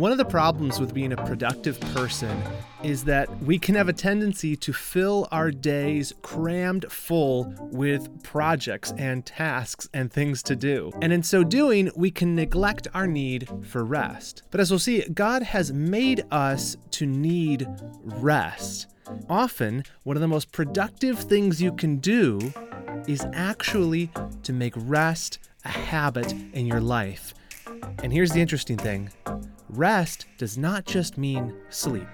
One of the problems with being a productive person is that we can have a tendency to fill our days crammed full with projects and tasks and things to do. And in so doing, we can neglect our need for rest. But as we'll see, God has made us to need rest. Often, one of the most productive things you can do is actually to make rest a habit in your life. And here's the interesting thing rest does not just mean sleep.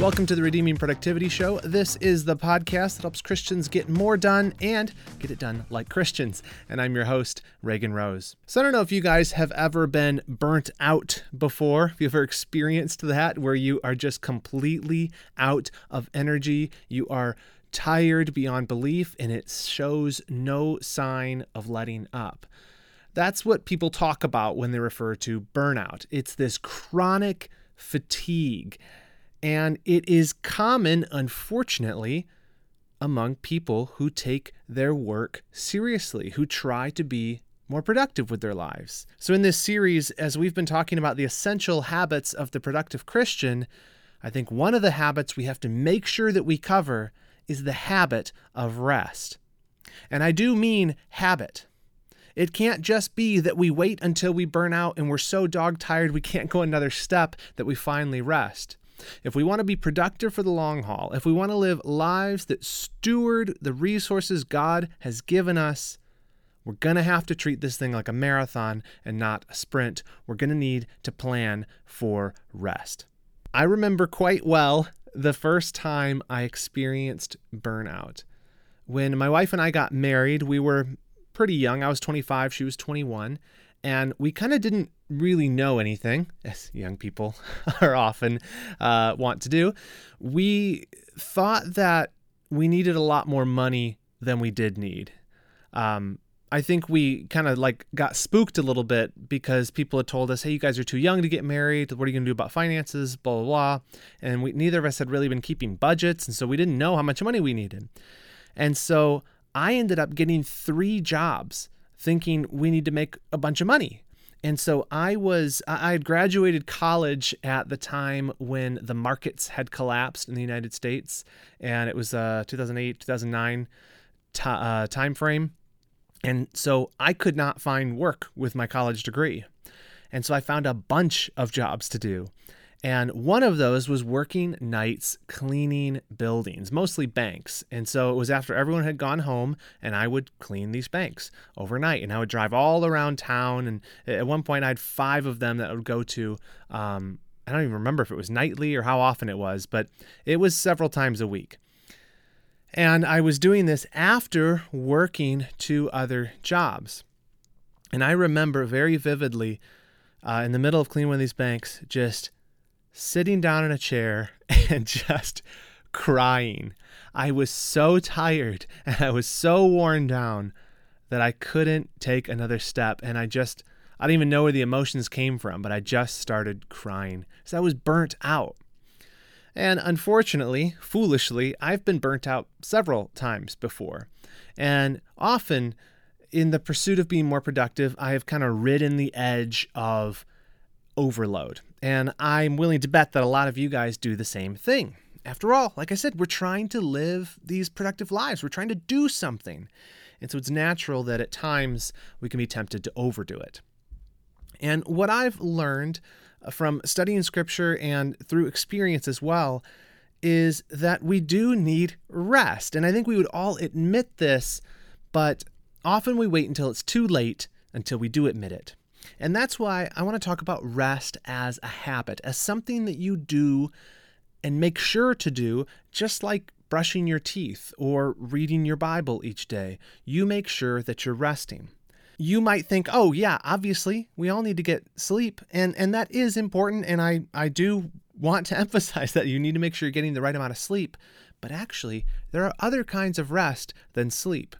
Welcome to the Redeeming Productivity Show. This is the podcast that helps Christians get more done and get it done like Christians. And I'm your host, Reagan Rose. So I don't know if you guys have ever been burnt out before, if you've ever experienced that where you are just completely out of energy, you are tired beyond belief, and it shows no sign of letting up. That's what people talk about when they refer to burnout. It's this chronic fatigue. And it is common, unfortunately, among people who take their work seriously, who try to be more productive with their lives. So, in this series, as we've been talking about the essential habits of the productive Christian, I think one of the habits we have to make sure that we cover is the habit of rest. And I do mean habit. It can't just be that we wait until we burn out and we're so dog tired we can't go another step that we finally rest. If we want to be productive for the long haul, if we want to live lives that steward the resources God has given us, we're going to have to treat this thing like a marathon and not a sprint. We're going to need to plan for rest. I remember quite well the first time I experienced burnout. When my wife and I got married, we were pretty young. I was 25, she was 21, and we kind of didn't really know anything, as young people are often uh, want to do. We thought that we needed a lot more money than we did need. Um, I think we kind of like got spooked a little bit because people had told us, "Hey, you guys are too young to get married. What are you going to do about finances?" Blah blah blah, and we neither of us had really been keeping budgets, and so we didn't know how much money we needed. And so I ended up getting three jobs, thinking we need to make a bunch of money. And so I was I had graduated college at the time when the markets had collapsed in the United States, and it was uh, 2008 2009 t- uh, time frame and so I could not find work with my college degree. And so I found a bunch of jobs to do. And one of those was working nights cleaning buildings, mostly banks. And so it was after everyone had gone home, and I would clean these banks overnight. And I would drive all around town. And at one point, I had five of them that I would go to. Um, I don't even remember if it was nightly or how often it was, but it was several times a week. And I was doing this after working two other jobs. And I remember very vividly uh, in the middle of cleaning one of these banks, just sitting down in a chair and just crying. I was so tired and I was so worn down that I couldn't take another step. And I just, I don't even know where the emotions came from, but I just started crying. So I was burnt out. And unfortunately, foolishly, I've been burnt out several times before. And often, in the pursuit of being more productive, I have kind of ridden the edge of overload. And I'm willing to bet that a lot of you guys do the same thing. After all, like I said, we're trying to live these productive lives, we're trying to do something. And so it's natural that at times we can be tempted to overdo it. And what I've learned from studying scripture and through experience as well is that we do need rest. And I think we would all admit this, but often we wait until it's too late until we do admit it. And that's why I want to talk about rest as a habit, as something that you do and make sure to do, just like brushing your teeth or reading your Bible each day. You make sure that you're resting you might think, "Oh yeah, obviously we all need to get sleep." And and that is important and I I do want to emphasize that you need to make sure you're getting the right amount of sleep. But actually, there are other kinds of rest than sleep.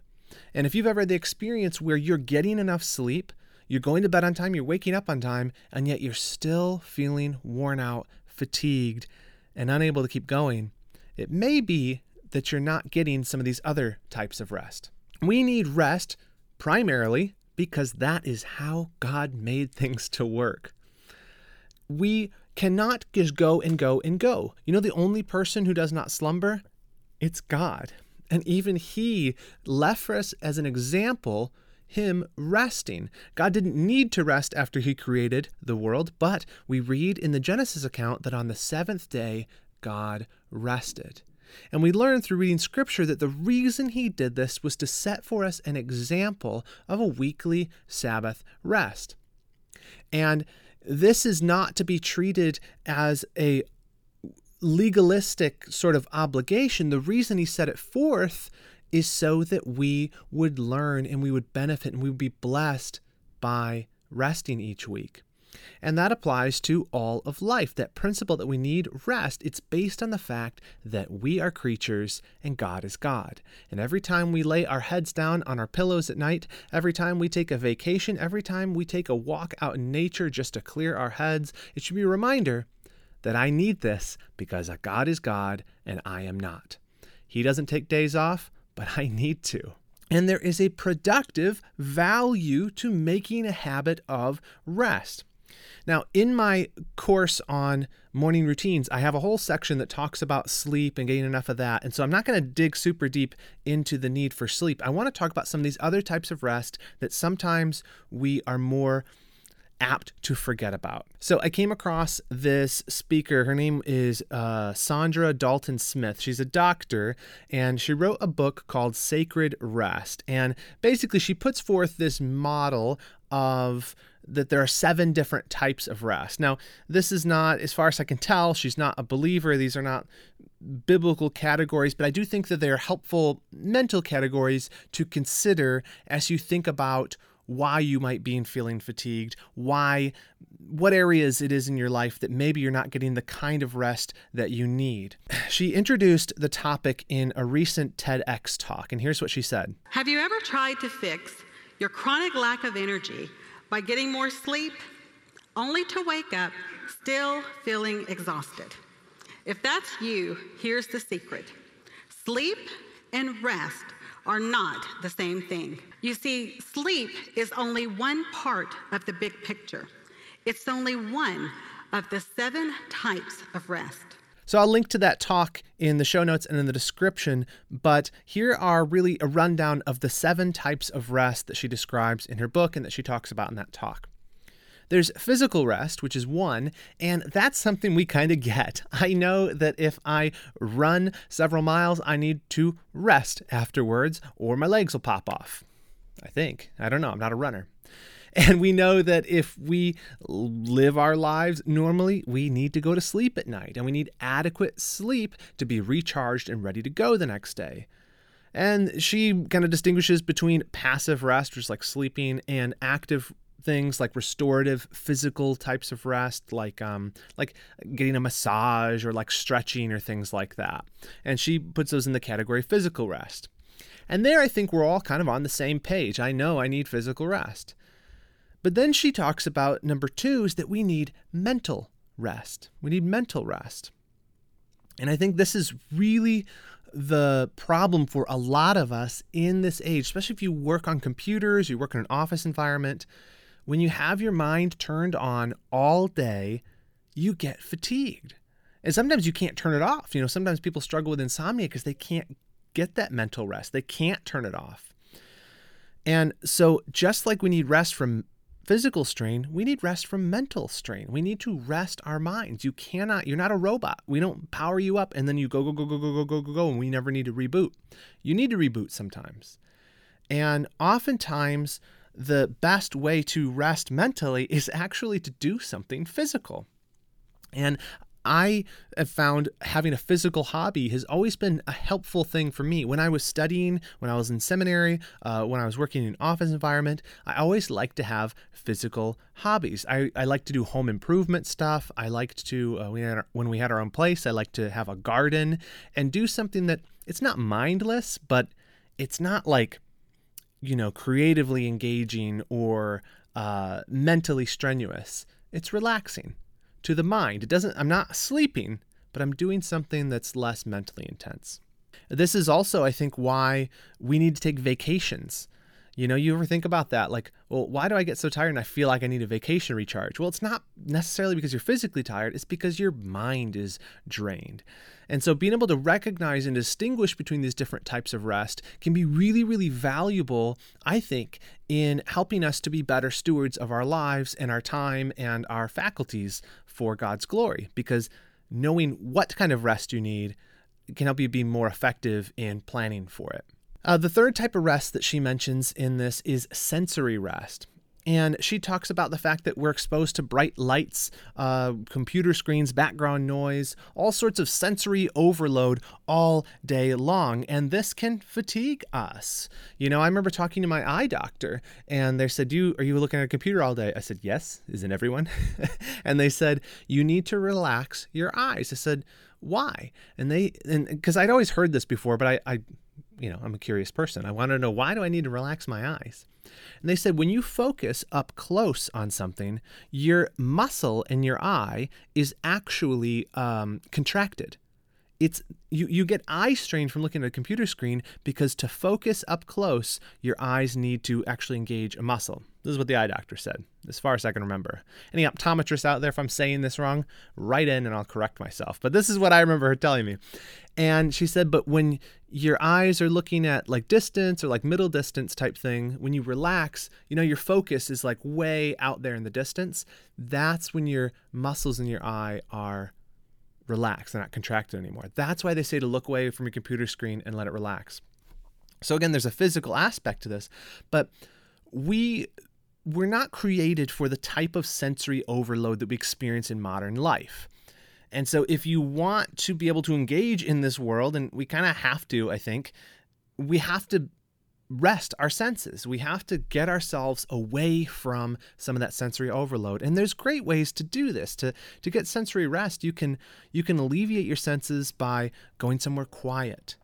And if you've ever had the experience where you're getting enough sleep, you're going to bed on time, you're waking up on time, and yet you're still feeling worn out, fatigued, and unable to keep going, it may be that you're not getting some of these other types of rest. We need rest primarily because that is how God made things to work. We cannot just go and go and go. You know, the only person who does not slumber? It's God. And even He left for us as an example him resting. God didn't need to rest after he created the world, but we read in the Genesis account that on the seventh day, God rested. And we learn through reading scripture that the reason he did this was to set for us an example of a weekly Sabbath rest. And this is not to be treated as a legalistic sort of obligation. The reason he set it forth is so that we would learn and we would benefit and we would be blessed by resting each week. And that applies to all of life. That principle that we need rest, it's based on the fact that we are creatures and God is God. And every time we lay our heads down on our pillows at night, every time we take a vacation, every time we take a walk out in nature just to clear our heads, it should be a reminder that I need this because God is God and I am not. He doesn't take days off but I need to. And there is a productive value to making a habit of rest. Now, in my course on morning routines, I have a whole section that talks about sleep and getting enough of that. And so I'm not going to dig super deep into the need for sleep. I want to talk about some of these other types of rest that sometimes we are more apt to forget about. So I came across this speaker. Her name is uh, Saundra Dalton Smith. She's a doctor, and she wrote a book called Sacred Rest. And basically, she puts forth this model of that there are seven different types of rest. Now, this is not, as far as I can tell, she's not a believer. These are not biblical categories, but I do think that they are helpful mental categories to consider as you think about why you might be feeling fatigued, why what areas it is in your life that maybe you're not getting the kind of rest that you need. She introduced the topic in a recent TEDx talk, and here's what she said. Have you ever tried to fix your chronic lack of energy by getting more sleep only to wake up still feeling exhausted? If that's you, here's the secret. Sleep and rest are not the same thing. You see, sleep is only one part of the big picture, it's only one of the seven types of rest. So I'll link to that talk in the show notes and in the description, but here are really a rundown of the seven types of rest that she describes in her book and that she talks about in that talk. There's physical rest, which is one, and that's something we kind of get. I know that if I run several miles, I need to rest afterwards, or my legs will pop off. I think. I don't know. I'm not a runner. And we know that if we live our lives normally, we need to go to sleep at night and we need adequate sleep to be recharged and ready to go the next day. And she kind of distinguishes between passive rest, just like sleeping, and active things like restorative physical types of rest like um like getting a massage or like stretching or things like that. And she puts those in the category physical rest. And there i think we're all kind of on the same page. I know i need physical rest but then she talks about number 2 is that we need mental rest we need mental rest and i think this is really the problem for a lot of us in this age, especially if you work on computers, you work in an office environment, when you have your mind turned on all day, you get fatigued. And sometimes you can't turn it off. You know, sometimes people struggle with insomnia because they can't get that mental rest. They can't turn it off. And so, just like we need rest from physical strain, we need rest from mental strain. We need to rest our minds. You cannot, you're not a robot. We don't power you up and then you go, go, go, go, go, go, go, go, go, and we never need to reboot. You need to reboot sometimes. And oftentimes, the best way to rest mentally is actually to do something physical. And I have found having a physical hobby has always been a helpful thing for me. When I was studying, when I was in seminary, uh, when I was working in an office environment, I always liked to have physical hobbies. I, I like to do home improvement stuff. I liked to, uh, we our, when we had our own place, I like to have a garden and do something that it's not mindless, but it's not like you know, creatively engaging or uh, mentally strenuous. It's relaxing to the mind. It doesn't, I'm not sleeping, but I'm doing something that's less mentally intense. This is also, I think, why we need to take vacations. You know, you ever think about that? Like, well, why do I get so tired and I feel like I need a vacation recharge? Well, it's not necessarily because you're physically tired, it's because your mind is drained. And so, being able to recognize and distinguish between these different types of rest can be really, really valuable, I think, in helping us to be better stewards of our lives and our time and our faculties for God's glory. Because knowing what kind of rest you need can help you be more effective in planning for it. Uh, the third type of rest that she mentions in this is sensory rest. And she talks about the fact that we're exposed to bright lights, uh, computer screens, background noise, all sorts of sensory overload all day long. And this can fatigue us. You know, I remember talking to my eye doctor and they said, you, Are you looking at a computer all day? I said, Yes. Isn't everyone? and they said, You need to relax your eyes. I said, Why? And they, and because I'd always heard this before, but I, I you know, I'm a curious person. I want to know why do I need to relax my eyes? And they said when you focus up close on something, your muscle in your eye is actually um, contracted. It's you, you get eye strain from looking at a computer screen because to focus up close, your eyes need to actually engage a muscle. This is what the eye doctor said, as far as I can remember. Any optometrists out there, if I'm saying this wrong, write in and I'll correct myself. But this is what I remember her telling me. And she said, but when your eyes are looking at like distance or like middle distance type thing, when you relax, you know, your focus is like way out there in the distance. That's when your muscles in your eye are relaxed, they're not contracted anymore. That's why they say to look away from your computer screen and let it relax. So again, there's a physical aspect to this, but we we're not created for the type of sensory overload that we experience in modern life. And so, if you want to be able to engage in this world, and we kind of have to, I think, we have to rest our senses. We have to get ourselves away from some of that sensory overload. And there's great ways to do this. To to get sensory rest, you can you can alleviate your senses by going somewhere quiet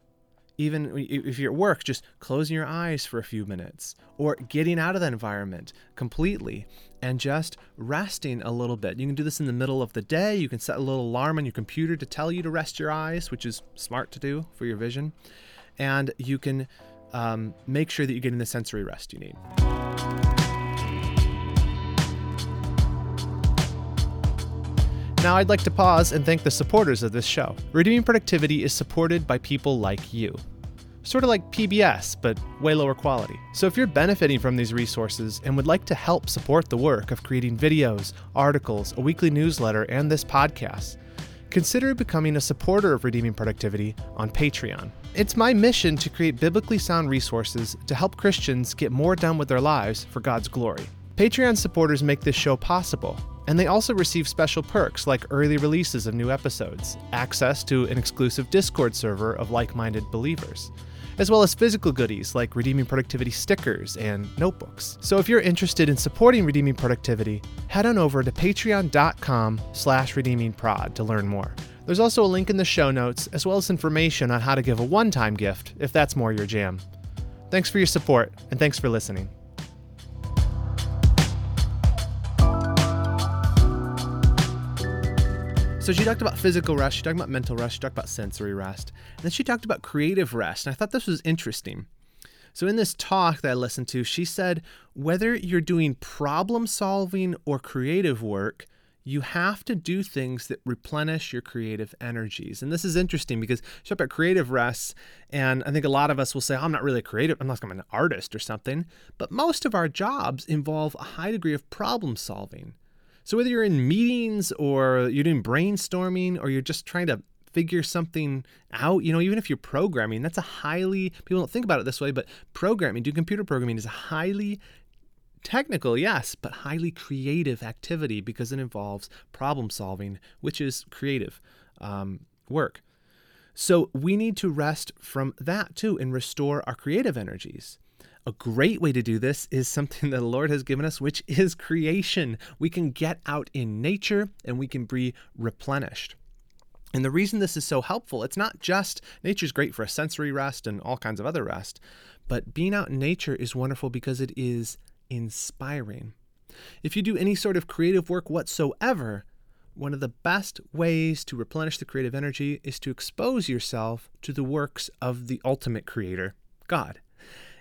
even if you're at work, just closing your eyes for a few minutes or getting out of that environment completely and just resting a little bit. You can do this in the middle of the day. You can set a little alarm on your computer to tell you to rest your eyes, which is smart to do for your vision. And you can um, make sure that you're getting the sensory rest you need. Now, I'd like to pause and thank the supporters of this show. Redeeming Productivity is supported by people like you. Sort of like PBS, but way lower quality. So if you're benefiting from these resources and would like to help support the work of creating videos, articles, a weekly newsletter, and this podcast, consider becoming a supporter of Redeeming Productivity on Patreon. It's my mission to create biblically sound resources to help Christians get more done with their lives for God's glory. Patreon supporters make this show possible, and they also receive special perks like early releases of new episodes, access to an exclusive Discord server of like minded believers, as well as physical goodies like Redeeming Productivity stickers and notebooks. So if you're interested in supporting Redeeming Productivity, head on over to patreon.com slash redeemingprod to learn more. There's also a link in the show notes, as well as information on how to give a one-time gift if that's more your jam. Thanks for your support, and thanks for listening. So she talked about physical rest, she talked about mental rest, she talked about sensory rest, and then she talked about creative rest. And I thought this was interesting. So in this talk that I listened to, she said whether you're doing problem solving or creative work, you have to do things that replenish your creative energies. And this is interesting because she talked about creative rests, and I think a lot of us will say, oh, I'm not really creative, not I'm an artist or something. But most of our jobs involve a high degree of problem solving. So whether you're in meetings or you're doing brainstorming or you're just trying to figure something out, you know, even if you're programming, that's a highly people don't think about it this way, but programming, do computer programming is a highly technical, yes, but highly creative activity because it involves problem solving, which is creative um, work. So we need to rest from that too and restore our creative energies. A great way to do this is something that the Lord has given us, which is creation. We can get out in nature and we can be replenished. And the reason this is so helpful, it's not just nature's great for a sensory rest and all kinds of other rest, but being out in nature is wonderful because it is inspiring. If you do any sort of creative work whatsoever, one of the best ways to replenish the creative energy is to expose yourself to the works of the ultimate creator, God.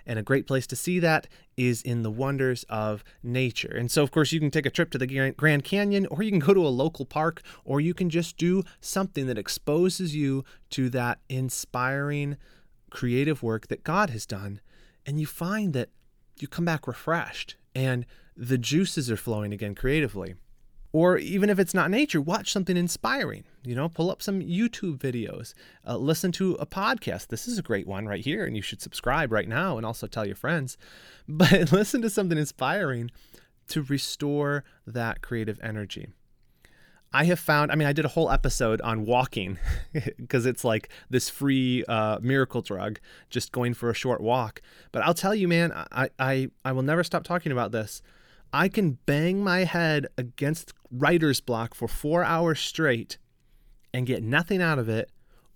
And a great place to see that is in the wonders of nature. And so, of course, you can take a trip to the Grand Canyon, or you can go to a local park, or you can just do something that exposes you to that inspiring creative work that God has done. And you find that you come back refreshed and the juices are flowing again creatively. Or even if it's not nature, watch something inspiring. You know, pull up some YouTube videos, uh, listen to a podcast. This is a great one right here, and you should subscribe right now and also tell your friends. But listen to something inspiring to restore that creative energy. I have found, I mean, I did a whole episode on walking because it's like this free uh, miracle drug, just going for a short walk. But I'll tell you, man, I, I, I will never stop talking about this. I can bang my head against writer's block for four hours straight and get nothing out of it,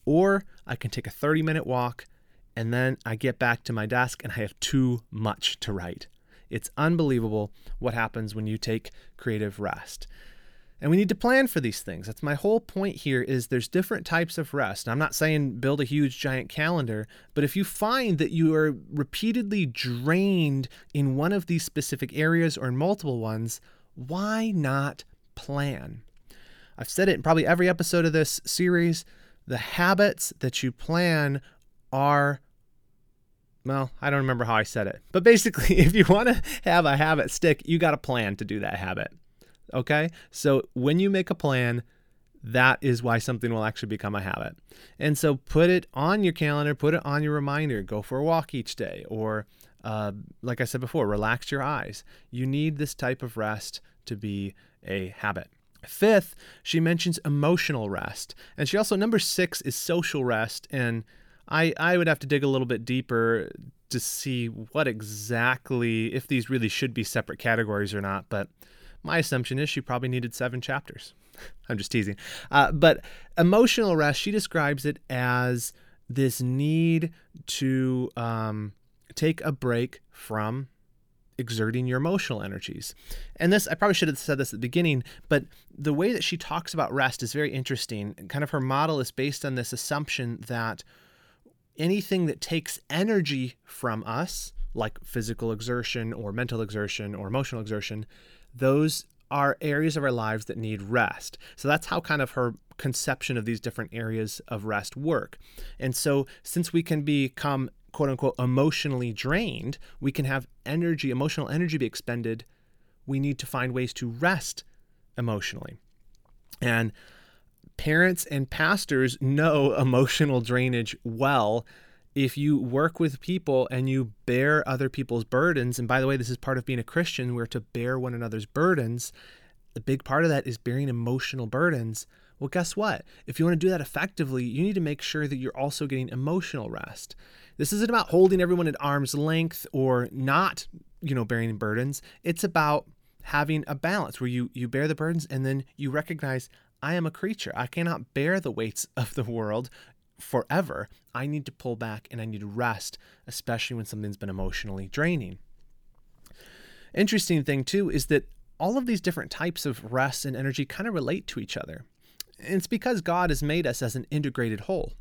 or I can take a 30 minute walk and then I get back to my desk and I have too much to write. It's unbelievable what happens when you take creative rest. And we need to plan for these things. That's my whole point here is there's different types of rest. I'm not saying build a huge giant calendar, but if you find that you are repeatedly drained in one of these specific areas or in multiple ones, why not plan? I've said it in probably every episode of this series. The habits that you plan are well, I don't remember how I said it. But basically, if you want to have a habit stick, you got to plan to do that habit. Okay. So when you make a plan, that is why something will actually become a habit. And so put it on your calendar, put it on your reminder, go for a walk each day, or uh, like I said before, relax your eyes. You need this type of rest to be a habit. Fifth, she mentions emotional rest. And she also, number six is social rest. And I, I would have to dig a little bit deeper to see what exactly, if these really should be separate categories or not. But my assumption is she probably needed seven chapters. I'm just teasing. Uh, but emotional rest, she describes it as this need to um, take a break from exerting your emotional energies. And this, I probably should have said this at the beginning, but the way that she talks about rest is very interesting. Kind of her model is based on this assumption that anything that takes energy from us, like physical exertion or mental exertion or emotional exertion, those are areas of our lives that need rest. So that's how kind of her conception of these different areas of rest work. And so since we can become quote unquote emotionally drained, we can have energy, emotional energy be expended. We need to find ways to rest emotionally. And parents and pastors know emotional drainage well if you work with people and you bear other people's burdens, and by the way, this is part of being a Christian, we're to bear one another's burdens. The big part of that is bearing emotional burdens. Well, guess what? If you want to do that effectively, you need to make sure that you're also getting emotional rest. This isn't about holding everyone at arm's length or not, you know, bearing burdens. It's about having a balance where you you bear the burdens and then you recognize I am a creature. I cannot bear the weights of the world forever. I need to pull back and I need to rest, especially when something's been emotionally draining. Interesting thing, too, is that all of these different types of rest and energy kind of relate to each other. It's because God has made us as an integrated whole.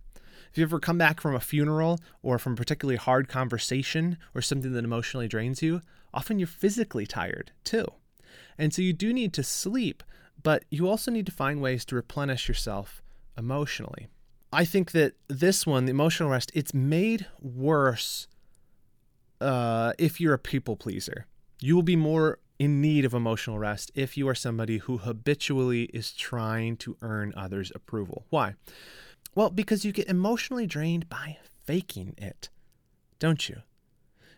If you ever come back from a funeral or from a particularly hard conversation or something that emotionally drains you, often you're physically tired too. And so you do need to sleep, but you also need to find ways to replenish yourself emotionally. I think that this one, the emotional rest, it's made worse uh, if you're a people pleaser. You will be more in need of emotional rest if you are somebody who habitually is trying to earn others' approval. Why? Well, because you get emotionally drained by faking it, don't you?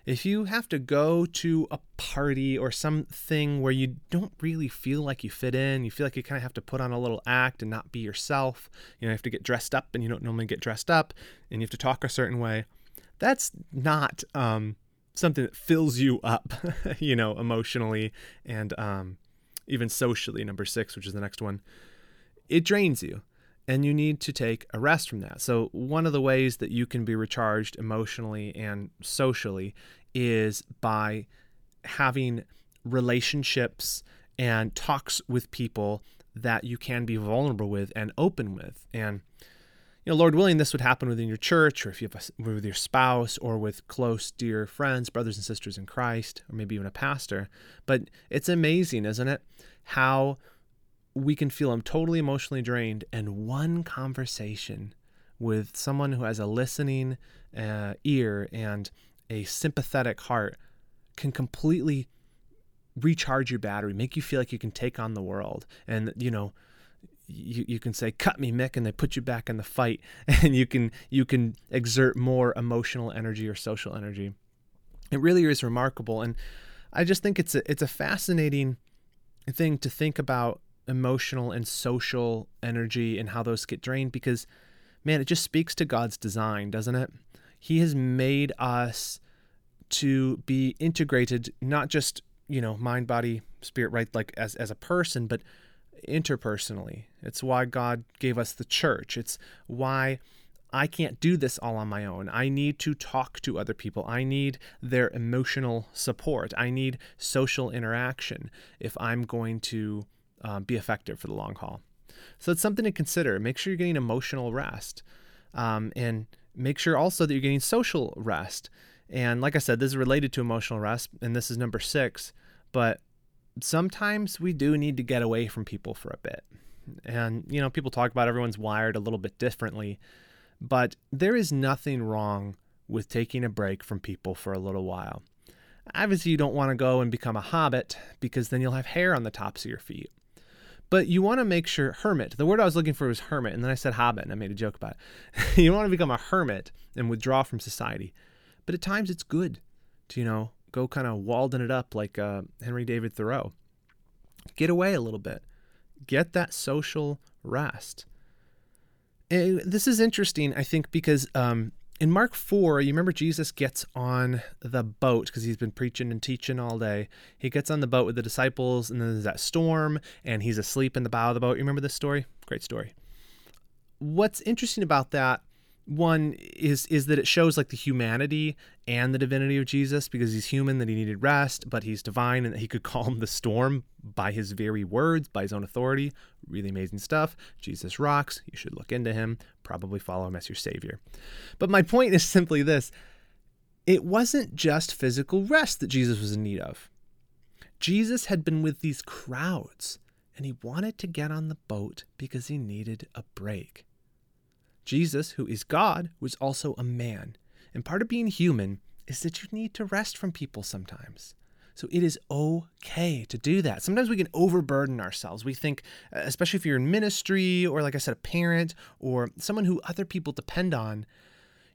If you have to go to a party or something where you don't really feel like you fit in, you feel like you kind of have to put on a little act and not be yourself, you know, you have to get dressed up and you don't normally get dressed up and you have to talk a certain way, that's not um, something that fills you up, you know, emotionally and um, even socially. Number six, which is the next one, it drains you and you need to take a rest from that. So, one of the ways that you can be recharged emotionally and socially is by having relationships and talks with people that you can be vulnerable with and open with. And, you know, Lord willing, this would happen within your church or if you have a, with your spouse or with close, dear friends, brothers and sisters in Christ, or maybe even a pastor. But it's amazing, isn't it? How we can feel I'm totally emotionally drained, and one conversation with someone who has a listening uh, ear and a sympathetic heart can completely recharge your battery, make you feel like you can take on the world. And, you know, you, you can say cut me mick and they put you back in the fight and you can you can exert more emotional energy or social energy it really is remarkable and i just think it's a it's a fascinating thing to think about emotional and social energy and how those get drained because man it just speaks to god's design doesn't it he has made us to be integrated not just you know mind body spirit right like as as a person but interpersonally. It's why God gave us the church. It's why I can't do this all on my own. I need to talk to other people. I need their emotional support. I need social interaction if I'm going to um, be effective for the long haul. So it's something to consider. Make sure you're getting emotional rest. Um, and make sure also that you're getting social rest. And like I said, this is related to emotional rest, and this is number six. But sometimes we do need to get away from people for a bit. And, you know, people talk about everyone's wired a little bit differently, but there is nothing wrong with taking a break from people for a little while. Obviously, you don't want to go and become a hobbit because then you'll have hair on the tops of your feet. But you want to make sure, hermit, the word I was looking for was hermit, and then I said hobbit, and I made a joke about it. you want to become a hermit and withdraw from society. But at times it's good to, you know, go kind of Walden it up like uh, Henry David Thoreau. Get away a little bit. Get that social rest. And this is interesting, I think, because um, in Mark 4, you remember Jesus gets on the boat because he's been preaching and teaching all day. He gets on the boat with the disciples, and then there's that storm, and he's asleep in the bow of the boat. You remember this story? Great story. What's interesting about that one is is that it shows like the humanity and the divinity of Jesus because he's human that he needed rest but he's divine and that he could calm the storm by his very words by his own authority really amazing stuff. Jesus rocks. You should look into him. Probably follow him as your savior. But my point is simply this. It wasn't just physical rest that Jesus was in need of. Jesus had been with these crowds and he wanted to get on the boat because he needed a break. Jesus, who is God, was also a man. And part of being human is that you need to rest from people sometimes. So it is okay to do that. Sometimes we can overburden ourselves. We think, uh, especially if you're in ministry or, like I said, a parent or someone who other people depend on,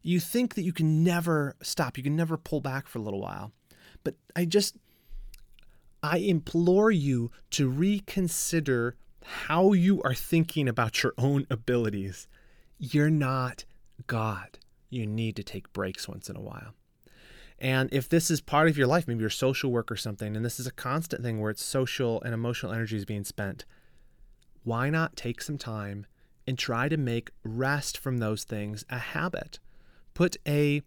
you think that you can never stop. You can never pull back for a little while. But I just, I implore you to reconsider how you are thinking about your own abilities you're not God. You need to take breaks once in a while. And if this is part of your life, maybe your social work or something, and this is a constant thing where it's social and emotional energy is being spent, why not take some time and try to make rest from those things a habit? Put a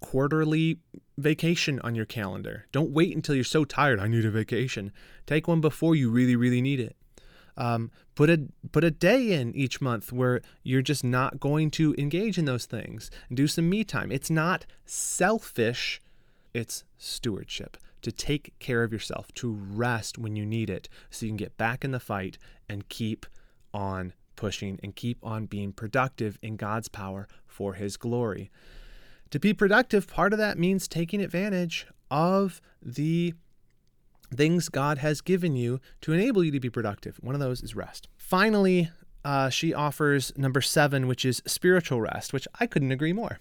quarterly vacation on your calendar. Don't wait until you're so tired, I need a vacation. Take one before you really, really need it. Um, put a put a day in each month where you're just not going to engage in those things. Do some me time. It's not selfish. It's stewardship to take care of yourself, to rest when you need it, so you can get back in the fight and keep on pushing and keep on being productive in God's power for His glory. To be productive, part of that means taking advantage of the things God has given you to enable you to be productive. One of those is rest. Finally, uh, she offers number seven, which is spiritual rest, which I couldn't agree more.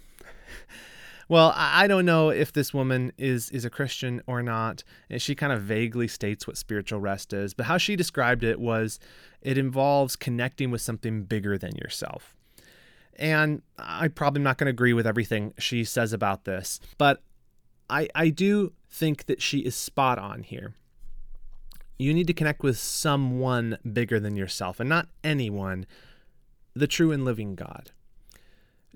well, I don't know if this woman is is a Christian or not. She kind of vaguely states what spiritual rest is, but how she described it was it involves connecting with something bigger than yourself. And I'm probably not going to agree with everything she says about this, but I, I do think that she is spot on here. You need to connect with someone bigger than yourself and not anyone, the true and living God.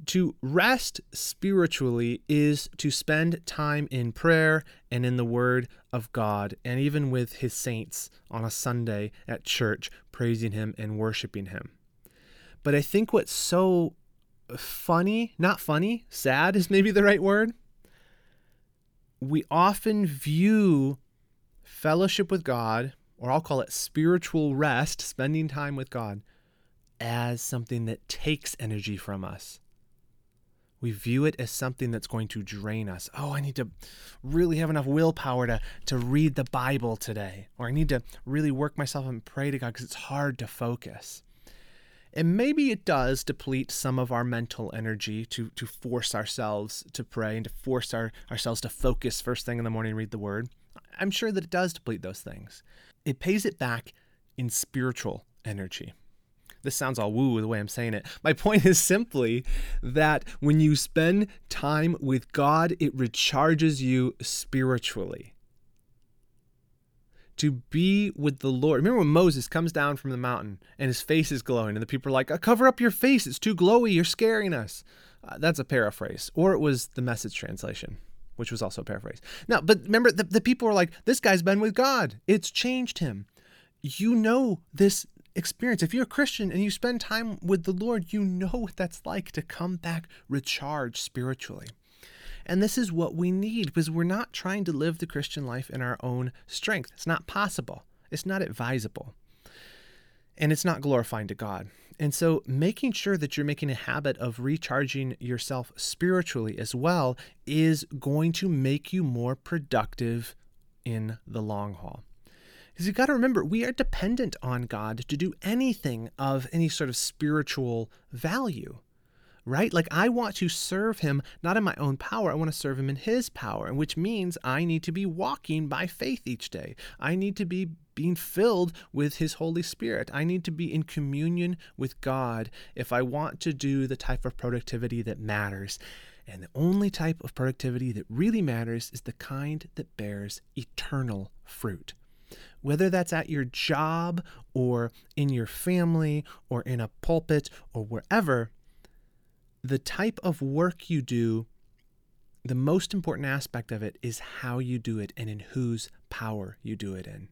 To rest spiritually is to spend time in prayer and in the Word of God, and even with His saints on a Sunday at church, praising Him and worshiping Him. But I think what's so funny, not funny, sad is maybe the right word. We often view fellowship with God, or I'll call it spiritual rest, spending time with God, as something that takes energy from us. We view it as something that's going to drain us. Oh, I need to really have enough willpower to, to read the Bible today. Or I need to really work myself and pray to God because it's hard to focus. And maybe it does deplete some of our mental energy to, to force ourselves to pray and to force our, ourselves to focus first thing in the morning and read the word. I'm sure that it does deplete those things. It pays it back in spiritual energy. This sounds all woo the way I'm saying it. My point is simply that when you spend time with God, it recharges you spiritually to be with the Lord. Remember when Moses comes down from the mountain and his face is glowing, and the people are like, uh, Cover up your face, it's too glowy, you're scaring us. Uh, that's a paraphrase. Or it was the message translation, which was also a paraphrase. Now, but remember, the, the people were like, This guy's been with God, it's changed him. You know this experience. If you're a Christian and you spend time with the Lord, you know what that's like to come back recharged spiritually. And this is what we need because we're not trying to live the Christian life in our own strength. It's not possible, it's not advisable, and it's not glorifying to God. And so, making sure that you're making a habit of recharging yourself spiritually as well is going to make you more productive in the long haul. Because you've got to remember, we are dependent on God to do anything of any sort of spiritual value right? Like I want to serve him not in my own power, I want to serve him in his power, and which means I need to be walking by faith each day. I need to be being filled with his Holy Spirit. I need to be in communion with God if I want to do the type of productivity that matters. And the only type of productivity that really matters is the kind that bears eternal fruit whether that's at your job or in your family or in a pulpit or wherever, the type of work you do, the most important aspect of it is how you do it and in whose power you do it in.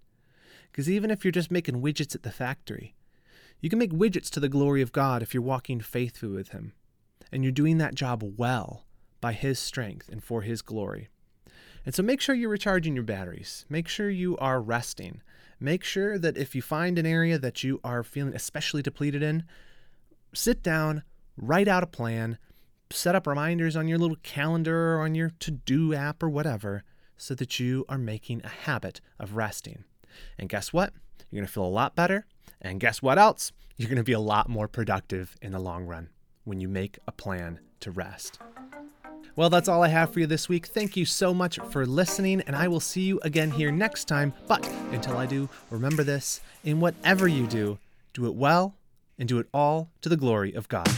Because even if you're just making widgets at the factory, you can make widgets to the glory of God if you're walking faithfully with Him. And you're doing that job well by His strength and for His glory. And so make sure you're recharging your batteries. Make sure you are resting. Make sure that if you find an area that you are feeling especially depleted in, sit down, write out a plan, set up reminders on your little calendar or on your to do app or whatever so that you are making a habit of resting. And guess what? You're going to feel a lot better. And guess what else? You're going to be a lot more productive in the long run when you make a plan to rest. Well, that's all I have for you this week. Thank you so much for listening, and I will see you again here next time. But until I do, remember this in whatever you do, do it well and do it all to the glory of God.